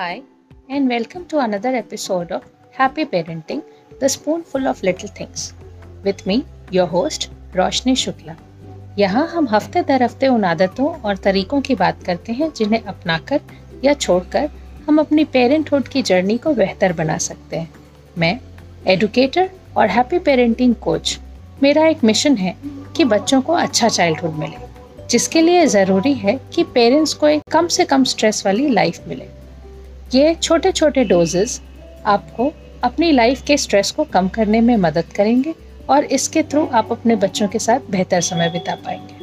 Hi, and welcome to another episode of Happy Parenting The Spoonful of Little Things. With me, your host, रोशनी शुक्ला यहाँ हम हफ़्ते दर हफ़्ते उन आदतों और तरीकों की बात करते हैं जिन्हें अपनाकर या छोड़कर हम अपनी पेरेंटहुड की जर्नी को बेहतर बना सकते हैं। मैं एडुकेटर और हैप्पी पेरेंटिंग कोच मेरा एक मिशन है कि बच्चों को अच्छा चाइल्डहुड मिले जिसके लिए ज़रूरी है कि पेरेंट्स को एक कम से कम स्ट्रेस वाली लाइफ मिले। ये छोटे छोटे डोजेस आपको अपनी लाइफ के स्ट्रेस को कम करने में मदद करेंगे और इसके थ्रू आप अपने बच्चों के साथ बेहतर समय बिता पाएँगे।